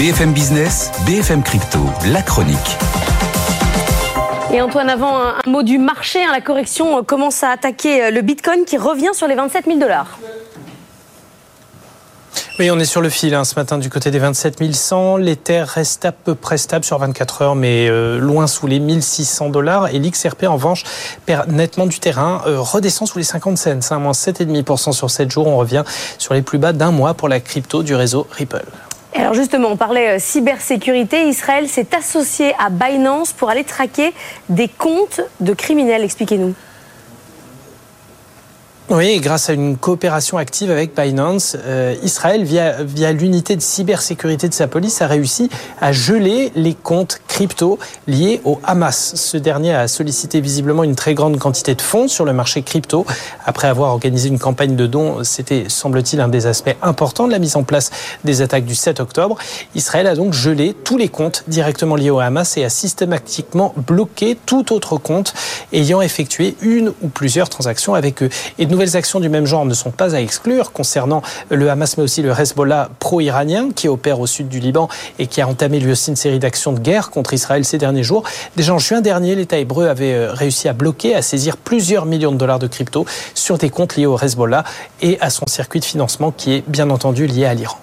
BFM Business, BFM Crypto, la chronique. Et Antoine, avant un, mot du marché, hein, la correction commence à attaquer le Bitcoin qui revient sur les 27 000 dollars. Oui, on est sur le fil hein, ce matin du côté des 27 100. L'Ether reste à peu près stable sur 24 heures, mais euh, loin sous les 1600 dollars. Et l'XRP, en revanche, perd nettement du terrain, euh, redescend sous les 50 cents, hein, moins 7,5% sur 7 jours. On revient sur les plus bas d'un mois pour la crypto du réseau Ripple. Alors justement, on parlait euh, cybersécurité. Israël s'est associé à Binance pour aller traquer des comptes de criminels. Expliquez-nous. Oui, grâce à une coopération active avec Binance, euh, Israël, via, via l'unité de cybersécurité de sa police, a réussi à geler les comptes crypto liés au Hamas. Ce dernier a sollicité visiblement une très grande quantité de fonds sur le marché crypto. Après avoir organisé une campagne de dons, c'était, semble-t-il, un des aspects importants de la mise en place des attaques du 7 octobre. Israël a donc gelé tous les comptes directement liés au Hamas et a systématiquement bloqué tout autre compte ayant effectué une ou plusieurs transactions avec eux. Nouvelles actions du même genre ne sont pas à exclure concernant le Hamas, mais aussi le Hezbollah pro-iranien qui opère au sud du Liban et qui a entamé lui aussi une série d'actions de guerre contre Israël ces derniers jours. Déjà en juin dernier, l'État hébreu avait euh, réussi à bloquer, à saisir plusieurs millions de dollars de crypto sur des comptes liés au Hezbollah et à son circuit de financement qui est bien entendu lié à l'Iran.